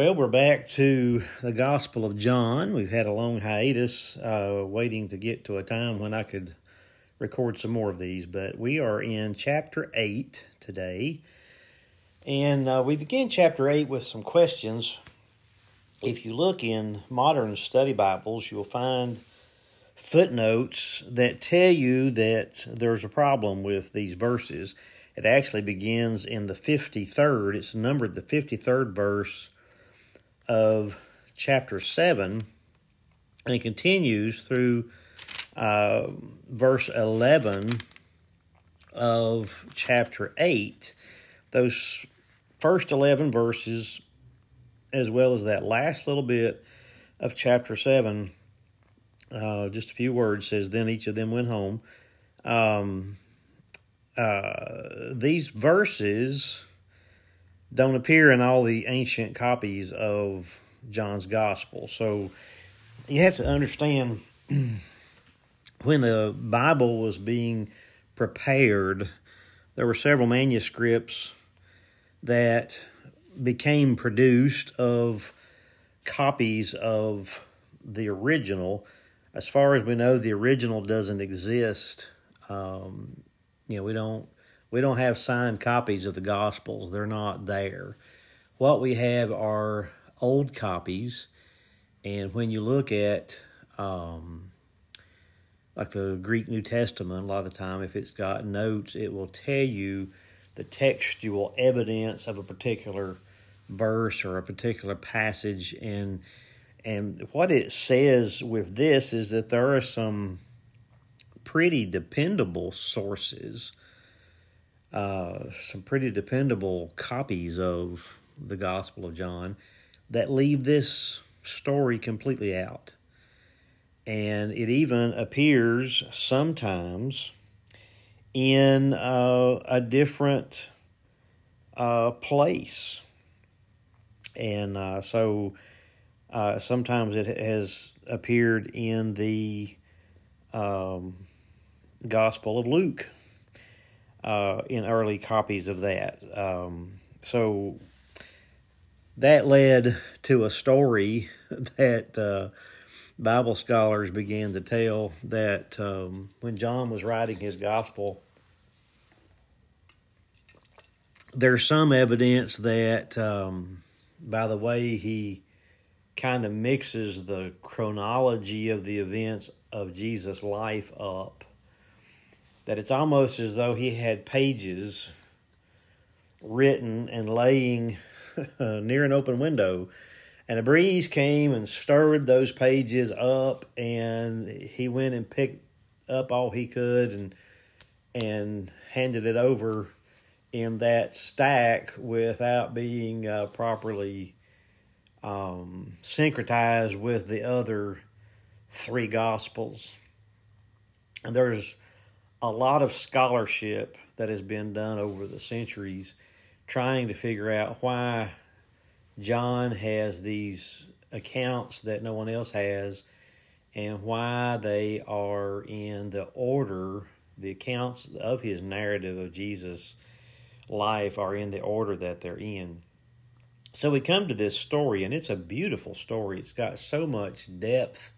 Well, we're back to the Gospel of John. We've had a long hiatus, uh, waiting to get to a time when I could record some more of these, but we are in chapter 8 today. And uh, we begin chapter 8 with some questions. If you look in modern study Bibles, you'll find footnotes that tell you that there's a problem with these verses. It actually begins in the 53rd, it's numbered the 53rd verse of chapter 7, and it continues through uh, verse 11 of chapter 8. Those first 11 verses, as well as that last little bit of chapter 7, uh, just a few words says, Then each of them went home. Um, uh, these verses don't appear in all the ancient copies of John's Gospel. So you have to understand when the Bible was being prepared, there were several manuscripts that became produced of copies of the original. As far as we know, the original doesn't exist. Um, you know, we don't we don't have signed copies of the Gospels, they're not there. What we have are old copies, and when you look at um, like the Greek New Testament, a lot of the time, if it's got notes, it will tell you the textual evidence of a particular verse or a particular passage. And and what it says with this is that there are some pretty dependable sources uh, some pretty dependable copies of the Gospel of John that leave this story completely out. And it even appears sometimes in uh, a different uh, place. And uh, so uh, sometimes it has appeared in the um, Gospel of Luke uh, in early copies of that. Um, so that led to a story that uh, Bible scholars began to tell that um, when John was writing his gospel, there's some evidence that um, by the way he kind of mixes the chronology of the events of Jesus' life up that it's almost as though he had pages written and laying near an open window. And a breeze came and stirred those pages up, and he went and picked up all he could and and handed it over in that stack without being uh, properly um, syncretized with the other three gospels. And there's a lot of scholarship that has been done over the centuries trying to figure out why John has these accounts that no one else has and why they are in the order the accounts of his narrative of Jesus life are in the order that they're in. So we come to this story and it's a beautiful story. It's got so much depth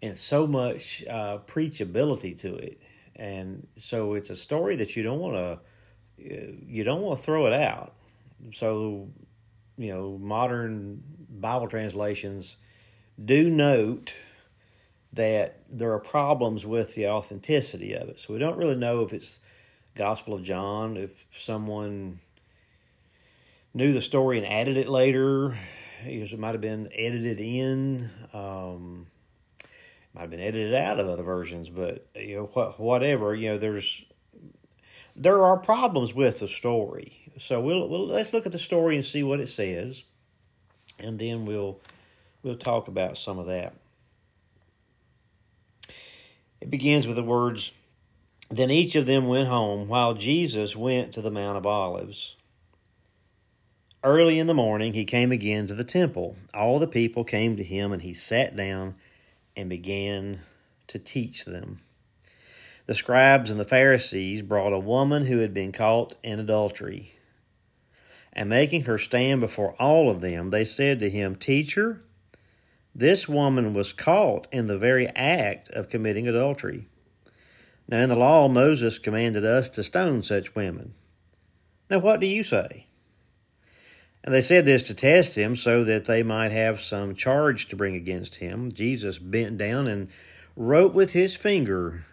and so much uh, preachability to it and so it's a story that you don't want to you don't want to throw it out. So you know, modern Bible translations do note that there are problems with the authenticity of it. So we don't really know if it's Gospel of John, if someone knew the story and added it later, it might have been edited in. Um, might have been edited out of other versions, but you know what, whatever. You know, there's there are problems with the story. So we'll, we'll let's look at the story and see what it says, and then we'll we'll talk about some of that. It begins with the words. Then each of them went home, while Jesus went to the Mount of Olives. Early in the morning, he came again to the temple. All the people came to him, and he sat down and began to teach them. The scribes and the Pharisees brought a woman who had been caught in adultery. And making her stand before all of them, they said to him, Teacher, this woman was caught in the very act of committing adultery. Now, in the law, Moses commanded us to stone such women. Now, what do you say? And they said this to test him so that they might have some charge to bring against him. Jesus bent down and wrote with his finger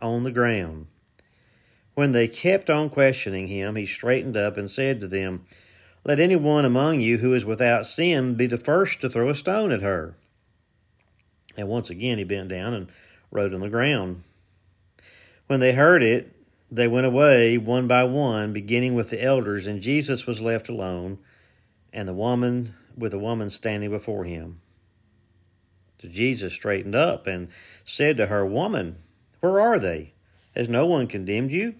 on the ground. When they kept on questioning him, he straightened up and said to them, Let any one among you who is without sin be the first to throw a stone at her. And once again he bent down and wrote on the ground. When they heard it, they went away one by one, beginning with the elders, and Jesus was left alone, and the woman with the woman standing before him. So Jesus straightened up and said to her, Woman, where are they? Has no one condemned you?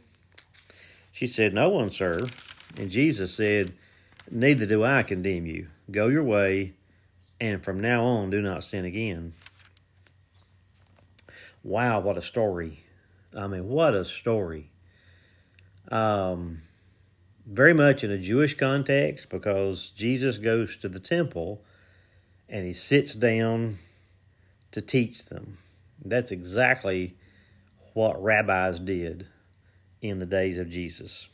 She said, No one, sir. And Jesus said, Neither do I condemn you. Go your way, and from now on do not sin again. Wow, what a story. I mean, what a story. Um, very much in a Jewish context because Jesus goes to the temple and he sits down to teach them. That's exactly what rabbis did in the days of Jesus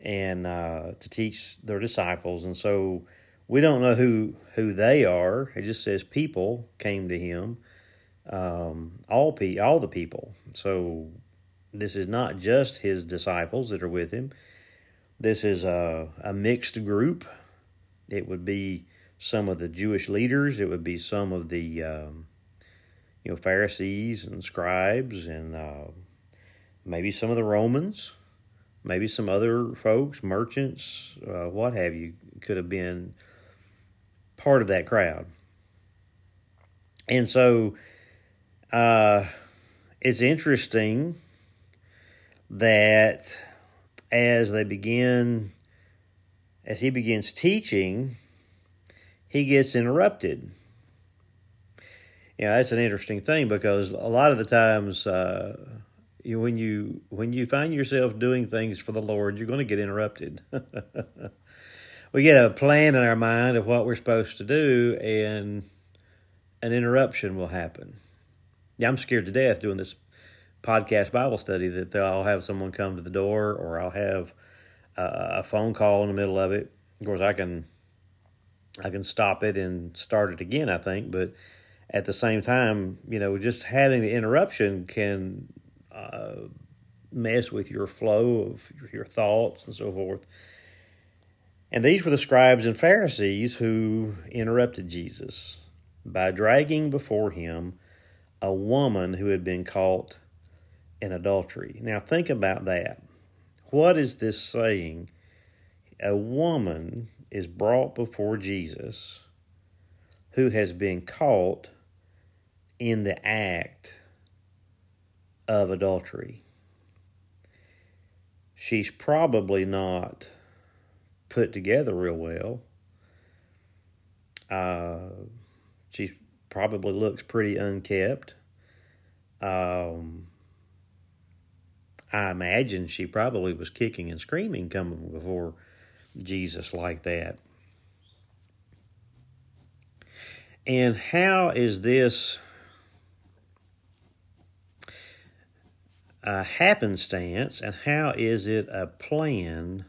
and uh, to teach their disciples. And so we don't know who, who they are. It just says people came to him um, all pe- all the people. So this is not just his disciples that are with him. This is a, a mixed group. It would be some of the Jewish leaders. It would be some of the um, you know Pharisees and scribes, and uh, maybe some of the Romans. Maybe some other folks, merchants, uh, what have you, could have been part of that crowd. And so uh, it's interesting that as they begin, as he begins teaching, he gets interrupted. You know, that's an interesting thing because a lot of the times, uh, you, when you when you find yourself doing things for the Lord, you're going to get interrupted. we get a plan in our mind of what we're supposed to do, and an interruption will happen yeah, I'm scared to death doing this podcast Bible study that I'll have someone come to the door or I'll have a phone call in the middle of it. Of course, I can I can stop it and start it again. I think, but at the same time, you know, just having the interruption can uh, mess with your flow of your thoughts and so forth. And these were the scribes and Pharisees who interrupted Jesus by dragging before him a woman who had been caught in adultery. Now, think about that. What is this saying? A woman is brought before Jesus who has been caught in the act of adultery. She's probably not put together real well. Uh, she's probably looks pretty unkept. Um, I imagine she probably was kicking and screaming coming before Jesus like that. And how is this a happenstance and how is it a plan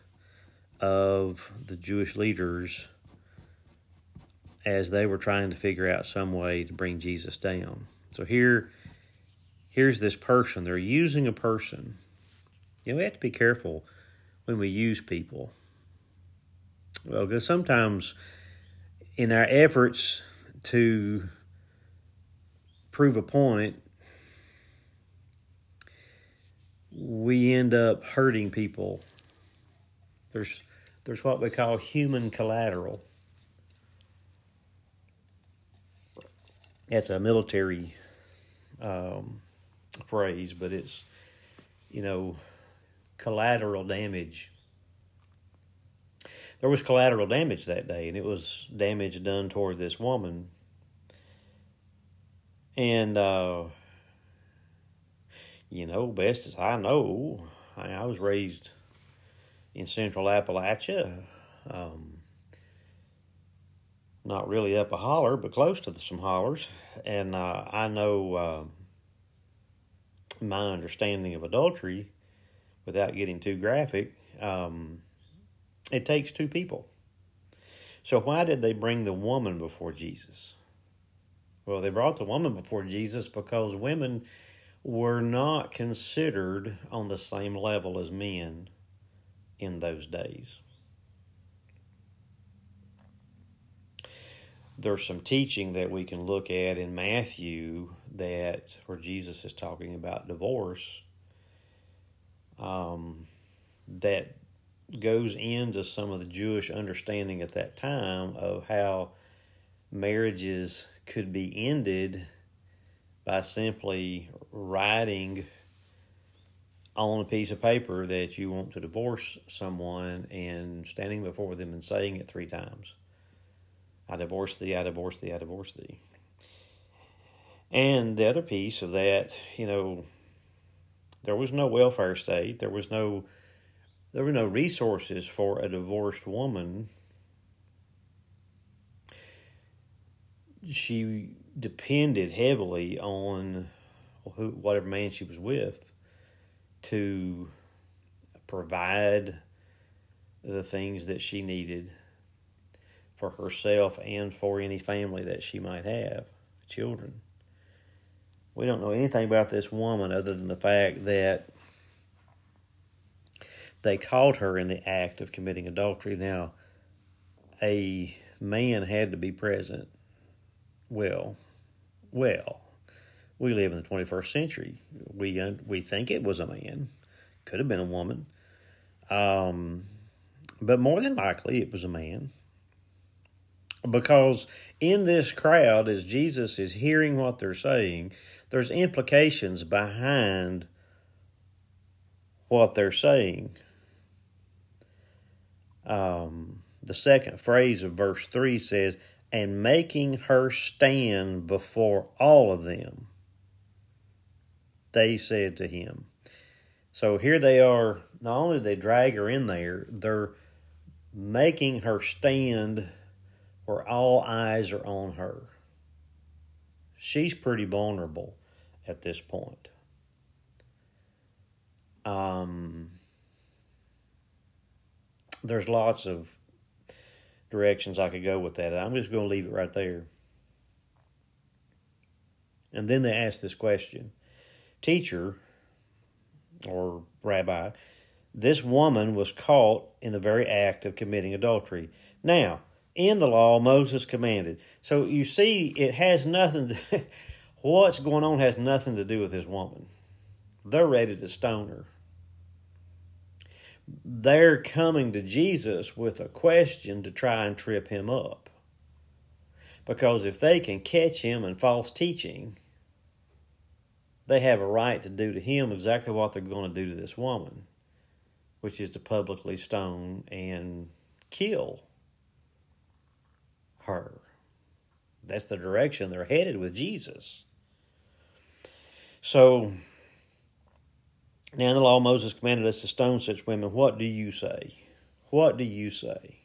of the Jewish leaders as they were trying to figure out some way to bring Jesus down. So here, here's this person. They're using a person. Know, we have to be careful when we use people. Well, because sometimes in our efforts to prove a point, we end up hurting people. There's there's what we call human collateral. That's a military um, phrase, but it's, you know, collateral damage. There was collateral damage that day, and it was damage done toward this woman. And, uh, you know, best as I know, I, I was raised in central Appalachia, Um, not really up a holler, but close to some hollers. And uh, I know uh, my understanding of adultery, without getting too graphic, um, it takes two people. So, why did they bring the woman before Jesus? Well, they brought the woman before Jesus because women were not considered on the same level as men in those days. There's some teaching that we can look at in Matthew that where Jesus is talking about divorce um, that goes into some of the Jewish understanding at that time of how marriages could be ended by simply writing on a piece of paper that you want to divorce someone and standing before them and saying it three times. I divorce thee, I divorce thee, I divorce thee. And the other piece of that, you know, there was no welfare state. There was no there were no resources for a divorced woman. She depended heavily on who, whatever man she was with to provide the things that she needed for herself and for any family that she might have, children. We don't know anything about this woman other than the fact that they caught her in the act of committing adultery. Now, a man had to be present. Well, well, we live in the 21st century. We we think it was a man, could have been a woman, um, but more than likely it was a man. Because in this crowd, as Jesus is hearing what they're saying, there's implications behind what they're saying. Um, the second phrase of verse 3 says, and making her stand before all of them, they said to him. So here they are, not only they drag her in there, they're making her stand where all eyes are on her. She's pretty vulnerable at this point. Um, there's lots of directions I could go with that. I'm just going to leave it right there. And then they ask this question Teacher or Rabbi, this woman was caught in the very act of committing adultery. Now, in the law, Moses commanded. So you see, it has nothing to, What's going on has nothing to do with this woman. They're ready to stone her. They're coming to Jesus with a question to try and trip him up. Because if they can catch him in false teaching, they have a right to do to him exactly what they're going to do to this woman, which is to publicly stone and kill her. That's the direction they're headed with Jesus. So, now in the law, Moses commanded us to stone such women. What do you say? What do you say?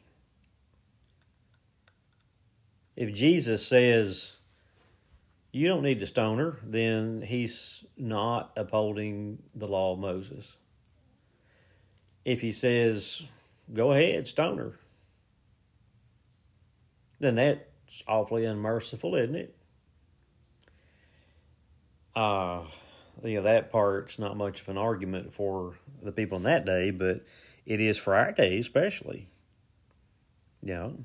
If Jesus says you don't need to stone her, then he's not upholding the law of Moses. If he says, go ahead, stone her, then that's awfully unmerciful, isn't it? Uh, you know that part's not much of an argument for the people in that day, but it is for our day, especially. You know,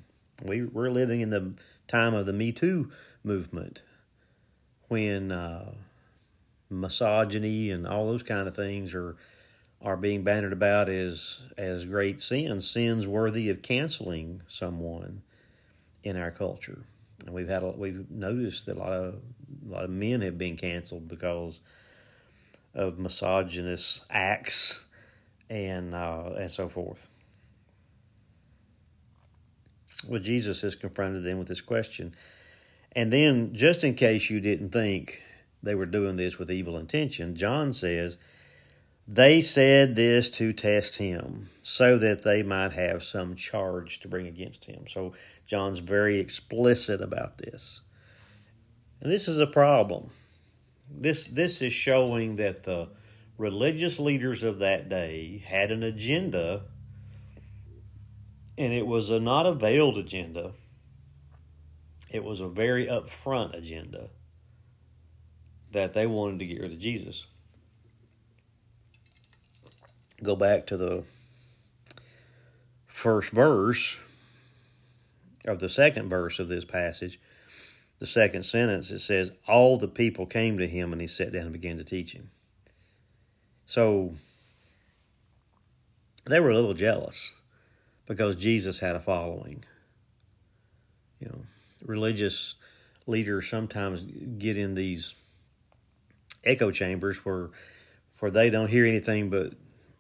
we we're living in the time of the Me Too movement, when uh, misogyny and all those kind of things are are being bannered about as as great sins, sins worthy of canceling someone in our culture. And we've had a, we've noticed that a lot of a lot of men have been canceled because of misogynist acts and uh, and so forth. Well, Jesus has confronted them with this question. And then, just in case you didn't think they were doing this with evil intention, John says They said this to test him, so that they might have some charge to bring against him. So John's very explicit about this. And this is a problem. This this is showing that the religious leaders of that day had an agenda and it was a not a veiled agenda. It was a very upfront agenda that they wanted to get rid of Jesus go back to the first verse of the second verse of this passage, the second sentence, it says, All the people came to him and he sat down and began to teach him. So they were a little jealous because Jesus had a following. You know, religious leaders sometimes get in these echo chambers where where they don't hear anything but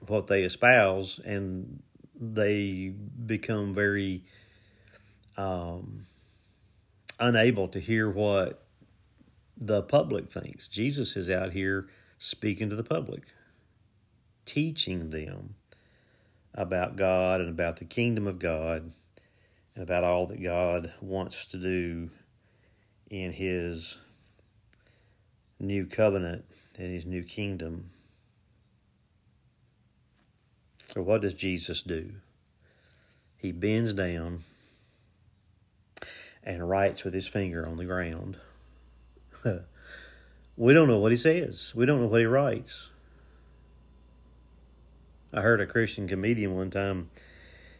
what they espouse, and they become very um, unable to hear what the public thinks. Jesus is out here speaking to the public, teaching them about God and about the kingdom of God and about all that God wants to do in His new covenant and His new kingdom so, what does Jesus do? He bends down and writes with his finger on the ground. we don't know what he says, we don't know what he writes. I heard a Christian comedian one time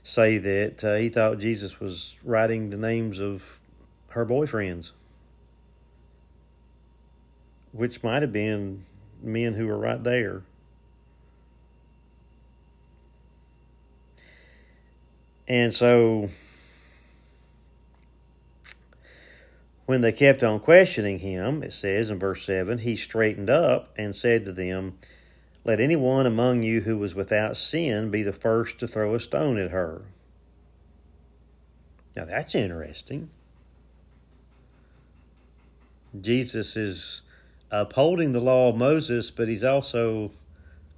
say that uh, he thought Jesus was writing the names of her boyfriends, which might have been men who were right there. And so when they kept on questioning him, it says in verse 7, he straightened up and said to them, Let anyone among you who was without sin be the first to throw a stone at her. Now that's interesting. Jesus is upholding the law of Moses, but he's also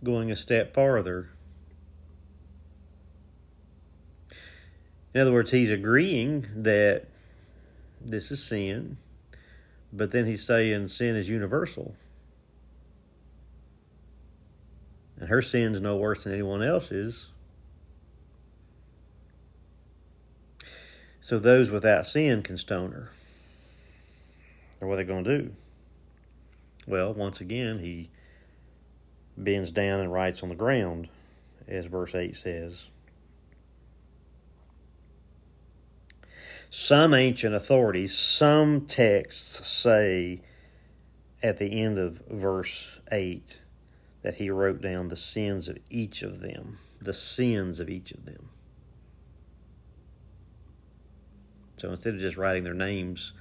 going a step farther. In other words, he's agreeing that this is sin, but then he's saying sin is universal. And her sin's no worse than anyone else's. So those without sin can stone her. Or what are they going to do? Well, once again, he bends down and writes on the ground, as verse 8 says. Some ancient authorities, some texts say at the end of verse 8 that he wrote down the sins of each of them, the sins of each of them. So instead of just writing their names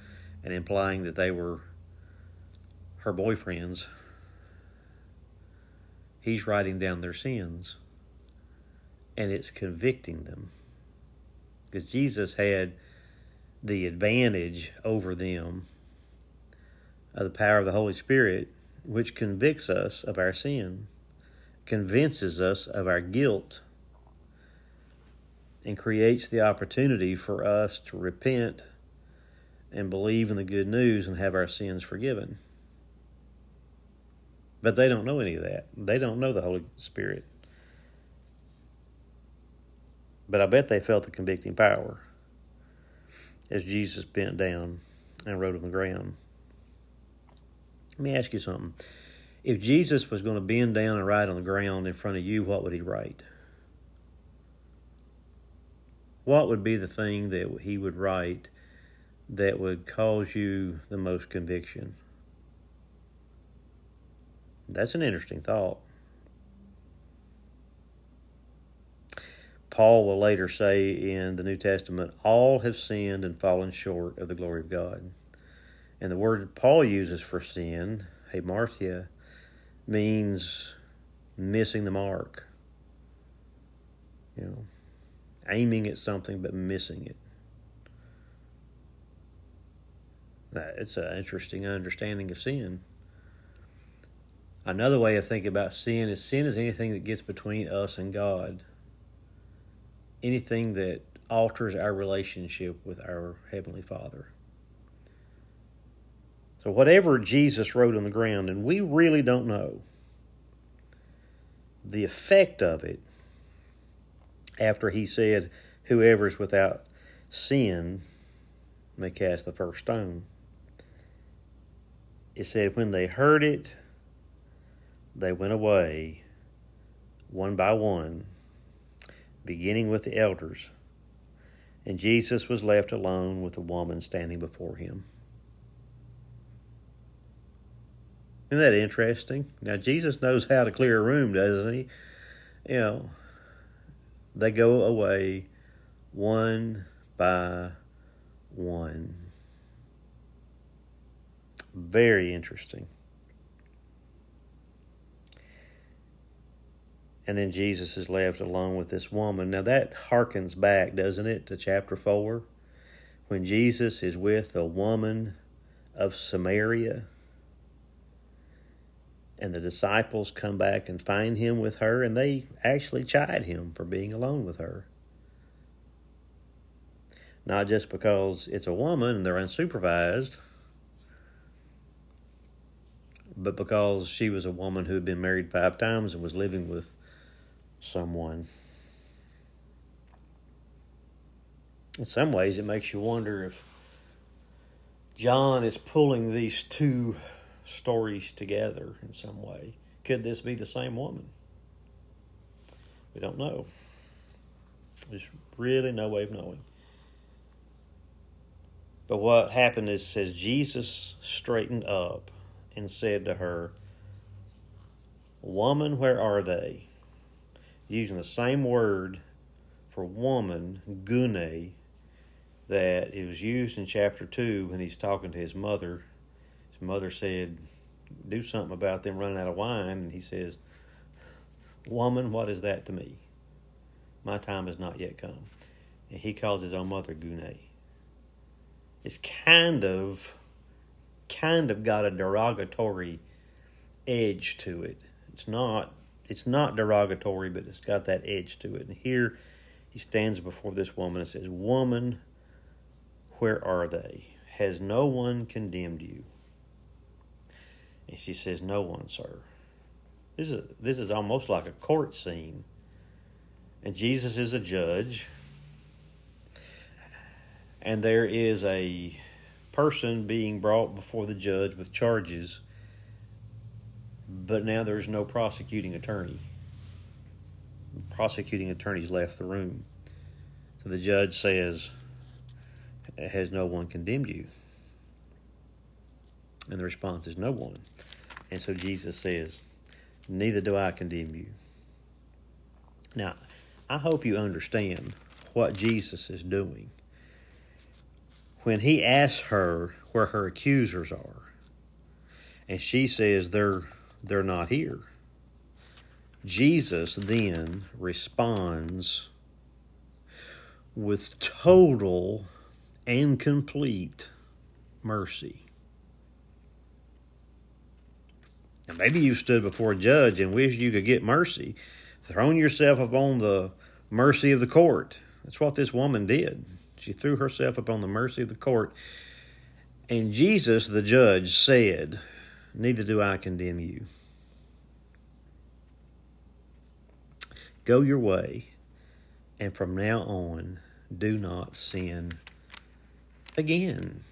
and implying that they were her boyfriends, he's writing down their sins and it's convicting them. Because Jesus had the advantage over them of the power of the Holy Spirit, which convicts us of our sin, convinces us of our guilt, and creates the opportunity for us to repent and believe in the good news and have our sins forgiven. But they don't know any of that. They don't know the Holy Spirit. But I bet they felt the convicting power as Jesus bent down and wrote on the ground. Let me ask you something. If Jesus was going to bend down and write on the ground in front of you, what would he write? What would be the thing that he would write that would cause you the most conviction? That's an interesting thought. Paul will later say in the New Testament, all have sinned and fallen short of the glory of God. And the word Paul uses for sin, hamartia, means missing the mark. You know, aiming at something but missing it. It's an interesting understanding of sin. Another way of thinking about sin is sin is anything that gets between us and God. Anything that alters our relationship with our Heavenly Father. So, whatever Jesus wrote on the ground, and we really don't know the effect of it after he said, Whoever's without sin may cast the first stone. It said, When they heard it, they went away one by one, beginning with the elders and Jesus was left alone with the woman standing before him. Isn't that interesting? Now, Jesus knows how to clear a room, doesn't he? You know, they go away one by one. Very interesting. And then Jesus is left alone with this woman. Now that harkens back, doesn't it, to chapter 4 when Jesus is with a woman of Samaria and the disciples come back and find him with her and they actually chide him for being alone with her. Not just because it's a woman and they're unsupervised, but because she was a woman who had been married five times and was living with someone. In some ways, it makes you wonder if John is pulling these two stories together in some way. Could this be the same woman? We don't know. There's really no way of knowing. But what happened is, says Jesus straightened up and said to her, Woman, where are they? Using the same word for woman, gune, that it was used in chapter 2 when he's talking to his mother. His mother said, Do something about them running out of wine. And he says, Woman, what is that to me? My time has not yet come. And he calls his own mother gune. It's kind of, kind of got a derogatory edge to it. It's not it's not derogatory, but it's got that edge to it. And here he stands before this woman and says, Woman, where are they? Has no one condemned you? And she says, No one, sir. This is this is almost like a court scene. And Jesus is a judge. And there is a person being brought before the judge with charges but now there's no prosecuting attorney. The prosecuting attorney's left the room. So the judge says, Has no one condemned you? And the response is, No one. And so Jesus says, Neither do I condemn you. Now, I hope you understand what Jesus is doing. When he asks her where her accusers are, and she says they're they're not here. Jesus then responds with total and complete mercy. And maybe you stood before a judge and wished you could get mercy, thrown yourself upon the mercy of the court. That's what this woman did. She threw herself upon the mercy of the court. And Jesus, the judge, said, Neither do I condemn you. Go your way, and from now on, do not sin again.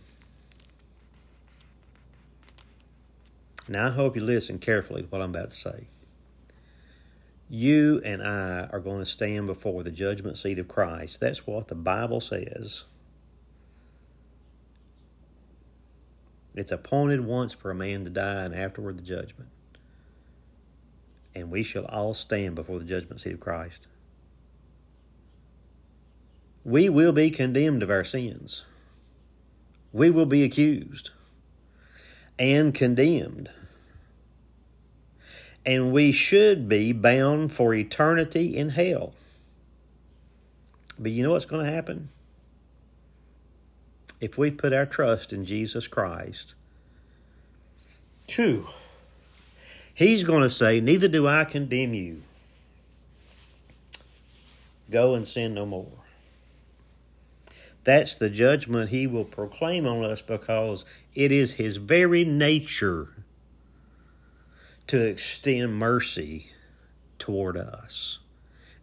Now, I hope you listen carefully to what I'm about to say. You and I are going to stand before the judgment seat of Christ. That's what the Bible says. It's appointed once for a man to die, and afterward the judgment. And we shall all stand before the judgment seat of Christ. We will be condemned of our sins. We will be accused and condemned. And we should be bound for eternity in hell. But you know what's going to happen? If we put our trust in Jesus Christ, true, He's going to say, Neither do I condemn you. Go and sin no more. That's the judgment he will proclaim on us because it is his very nature to extend mercy toward us.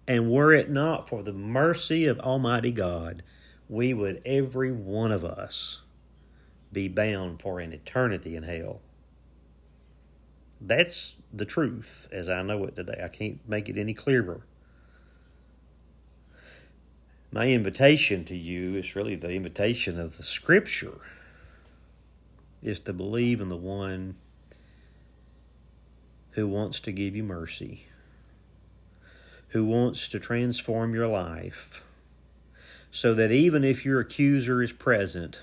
And were it not for the mercy of Almighty God, we would, every one of us, be bound for an eternity in hell. That's the truth as I know it today. I can't make it any clearer. My invitation to you is really the invitation of the Scripture is to believe in the one who wants to give you mercy, who wants to transform your life, so that even if your accuser is present,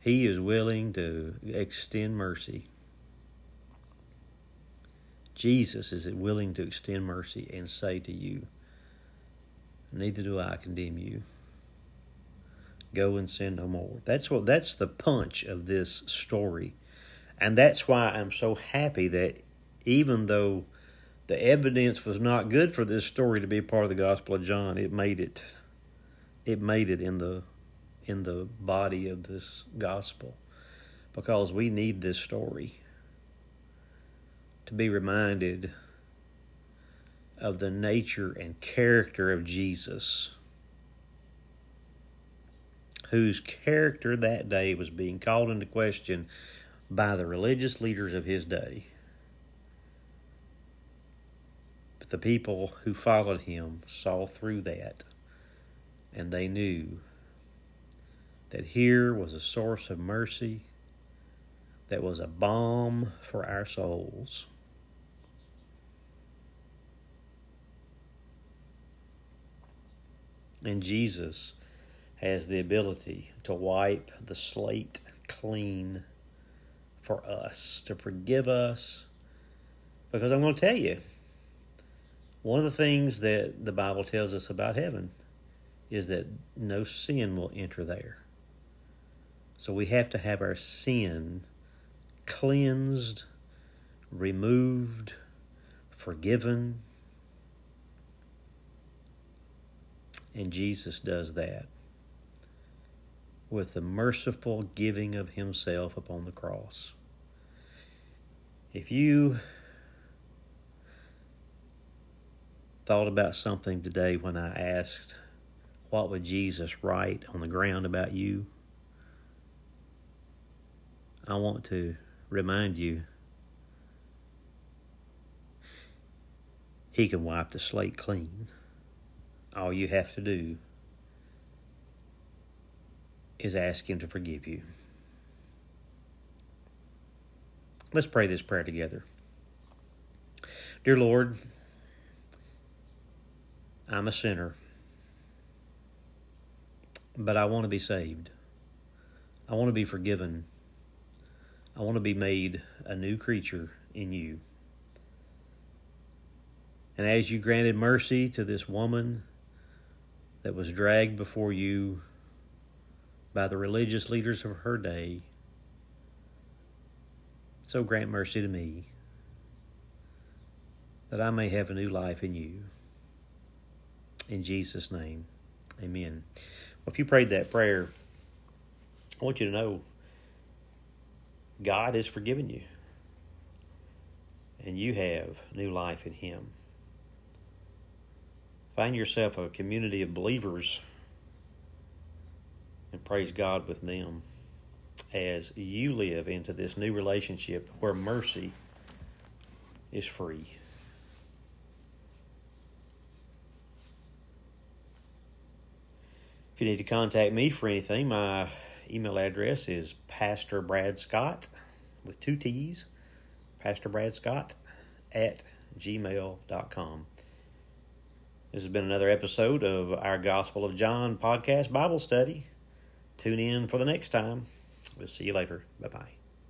he is willing to extend mercy. Jesus is willing to extend mercy and say to you, Neither do I condemn you. Go and sin no more. That's what that's the punch of this story. And that's why I'm so happy that even though the evidence was not good for this story to be part of the Gospel of John, it made it it made it in the in the body of this gospel because we need this story to be reminded of the nature and character of Jesus, whose character that day was being called into question by the religious leaders of his day. But the people who followed him saw through that, and they knew that here was a source of mercy that was a balm for our souls. And Jesus has the ability to wipe the slate clean for us, to forgive us. Because I'm going to tell you, one of the things that the Bible tells us about heaven is that no sin will enter there. So we have to have our sin cleansed, removed, forgiven, And Jesus does that with the merciful giving of Himself upon the cross. If you thought about something today when I asked, What would Jesus write on the ground about you? I want to remind you He can wipe the slate clean all you have to do is ask Him to forgive you. Let's pray this prayer together. Dear Lord, I'm a sinner, but I want to be saved. I want to be forgiven. I want to be made a new creature in you. And as you granted mercy to this woman that was dragged before you by the religious leaders of her day. So grant mercy to me that I may have a new life in you. In Jesus' name, amen. Well, if you prayed that prayer, I want you to know God has forgiven you, and you have new life in Him. Find yourself a community of believers and praise God with them as you live into this new relationship where mercy is free. If you need to contact me for anything, my email address is Pastor Brad Scott with two T's, Pastor Brad Scott at gmail.com. This has been another episode of our Gospel of John podcast Bible study. Tune in for the next time. We'll see you later. Bye bye.